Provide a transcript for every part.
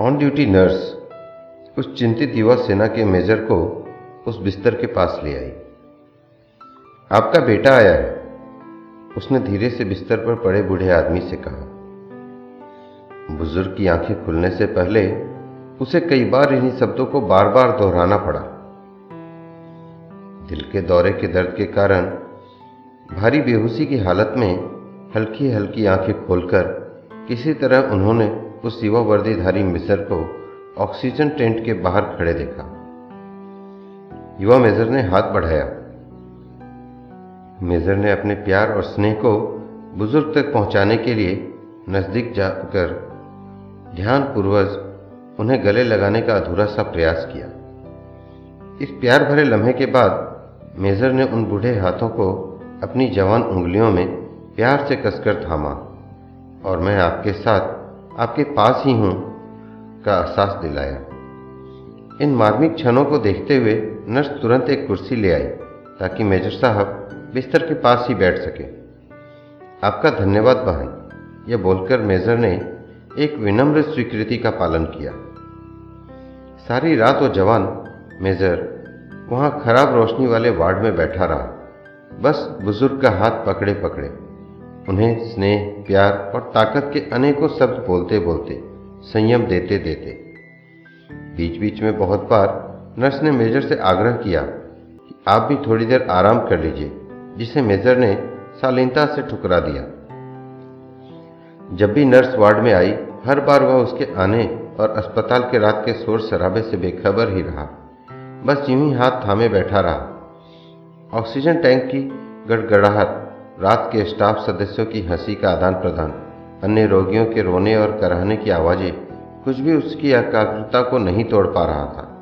On duty nurse उस चिंतित युवा सेना के मेजर को उस बिस्तर के पास ले आई। आपका बेटा आया है, उसने धीरे से बिस्तर पर पड़े बूढ़े आदमी से कहा। बुज़ुर्ग की आँखें खुलने से पहले उसे कई बार इन्हीं शब्दों को बार बार दोहराना पड़ा। दिल के दौरे के दर्द के कारण भारी बेहोशी की हालत में हल्की हल्की आँखें खोलकर किसी तरह उन्होंने उस युवा वर्दीधारी मिसर को ऑक्सीजन टेंट के बाहर खड़े देखा। युवा मेजर ने हाथ बढ़ाया। मेजर ने अपने प्यार और स्नेह को बुज़ुर्ग तक पहुँचाने के लिए नज़दीक जाकर ध्यानपूर्वक उन्हें गले लगाने का अधूरा सा प्रयास किया। इस प्यार भरे लम्हे के बाद मेजर ने उन बूढ़े हाथों को अपनी जवान उंगलियों में प्यार से कसकर थामा और मैं आपके साथ आपके पास ही हूँ का एहसास दिलाया। इन मार्मिक क्षणों को देखते हुए नर्स तुरंत एक कुर्सी ले आई, ताकि मेजर साहब बिस्तर के पास ही बैठ सके। आपका धन्यवाद बहन यह बोलकर मेजर ने एक विनम्र स्वीकृति का पालन किया। सारी रात वो जवान, मेजर, वहाँ खराब रोशनी वाले वार्ड में बैठा रहा। बस बुज़ुर्ग का हाथ पकड़े पकड़े उन्हें स्नेह, प्यार और ताकत के अनेकों शब्द बोलते बोलते संयम देते देते बीच बीच में बहुत बार नर्स ने मेजर से आग्रह किया कि आप भी थोड़ी देर आराम कर लीजिए, जिसे मेजर ने शालीनता से ठुकरा दिया। जब भी नर्स वार्ड में आई, हर बार वह उसके आने और अस्पताल के रात के शोर शराबे से बेखबर ही रहा। बस यूँ ही हाथ थामे बैठा रहा। ऑक्सीजन टैंक की गड़गड़ाहट रात के स्टाफ सदस्यों की हँसी का आदान प्रदान, अन्य रोगियों के रोने और कराहने की आवाज़ें, कुछ भी उसकी एकाग्रता को नहीं तोड़ पा रहा था।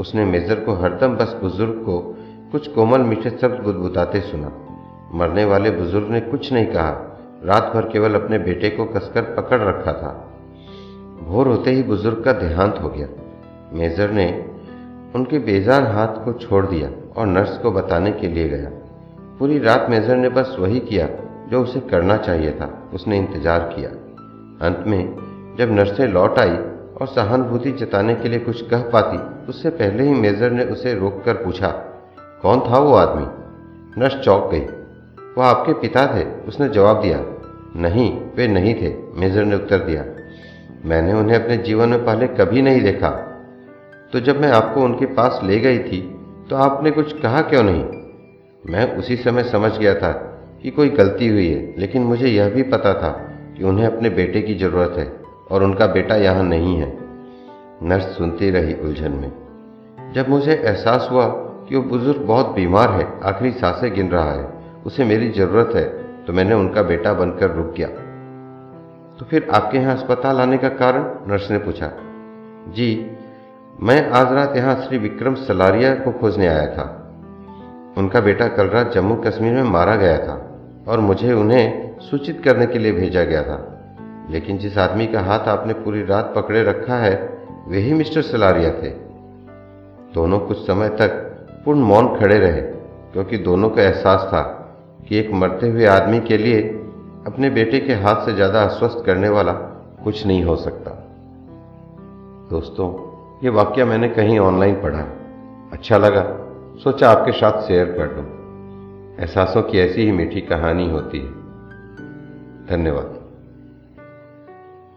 उसने मेजर को हरदम बस बुज़ुर्ग को कुछ कोमल मीठे शब्द बुदबुदाते सुना। मरने वाले बुज़ुर्ग ने कुछ नहीं कहा। रात भर केवल अपने बेटे को कसकर पकड़ रखा था। भोर होते ही बुज़ुर्ग का देहांत हो गया। मेजर ने उनके बेजान हाथ को छोड़ दिया और नर्स को बताने के लिए गया। पूरी रात मेजर ने बस वही किया जो उसे करना चाहिए था। उसने इंतज़ार किया। अंत में, जब नर्सें लौट आई और सहानुभूति जताने के लिए कुछ कह पाती, उससे पहले ही मेजर ने उसे रोककर पूछा, कौन था वो आदमी? नर्स चौंक गई। वह आपके पिता थे? उसने जवाब दिया। नहीं, वे नहीं थे, मेजर ने उत्तर दिया। मैंने उन्हें अपने जीवन में पहले कभी नहीं देखा। तो जब मैं आपको उनके पास ले गई थी तो आपने कुछ कहा क्यों नहीं? मैं उसी समय समझ गया था कि कोई गलती हुई है, लेकिन मुझे यह भी पता था कि उन्हें अपने बेटे की ज़रूरत है और उनका बेटा यहाँ नहीं है। नर्स सुनती रही उलझन में। जब मुझे एहसास हुआ कि वो बुज़ुर्ग बहुत बीमार है, आखिरी साँसें गिन रहा है, उसे मेरी ज़रूरत है तो मैंने उनका बेटा बनकर रुक गया। तो फिर आपके यहाँ अस्पताल आने का कारण? नर्स ने पूछा। जी, मैं आज रात यहाँ श्री विक्रम सलारिया को खोजने आया था। उनका बेटा कल रात जम्मू कश्मीर में मारा गया था और मुझे उन्हें सूचित करने के लिए भेजा गया था। लेकिन जिस आदमी का हाथ आपने पूरी रात पकड़े रखा है वही मिस्टर सलारिया थे। दोनों कुछ समय तक पूर्ण मौन खड़े रहे, क्योंकि दोनों को एहसास था कि एक मरते हुए आदमी के लिए अपने बेटे के हाथ से ज़्यादा अस्वस्थ करने वाला कुछ नहीं हो सकता। दोस्तों, ये वाक्य मैंने कहीं ऑनलाइन पढ़ा। अच्छा लगा। सोचा आपके साथ शेयर कर दूँ। एहसासों की ऐसी ही मीठी कहानी होती है। धन्यवाद।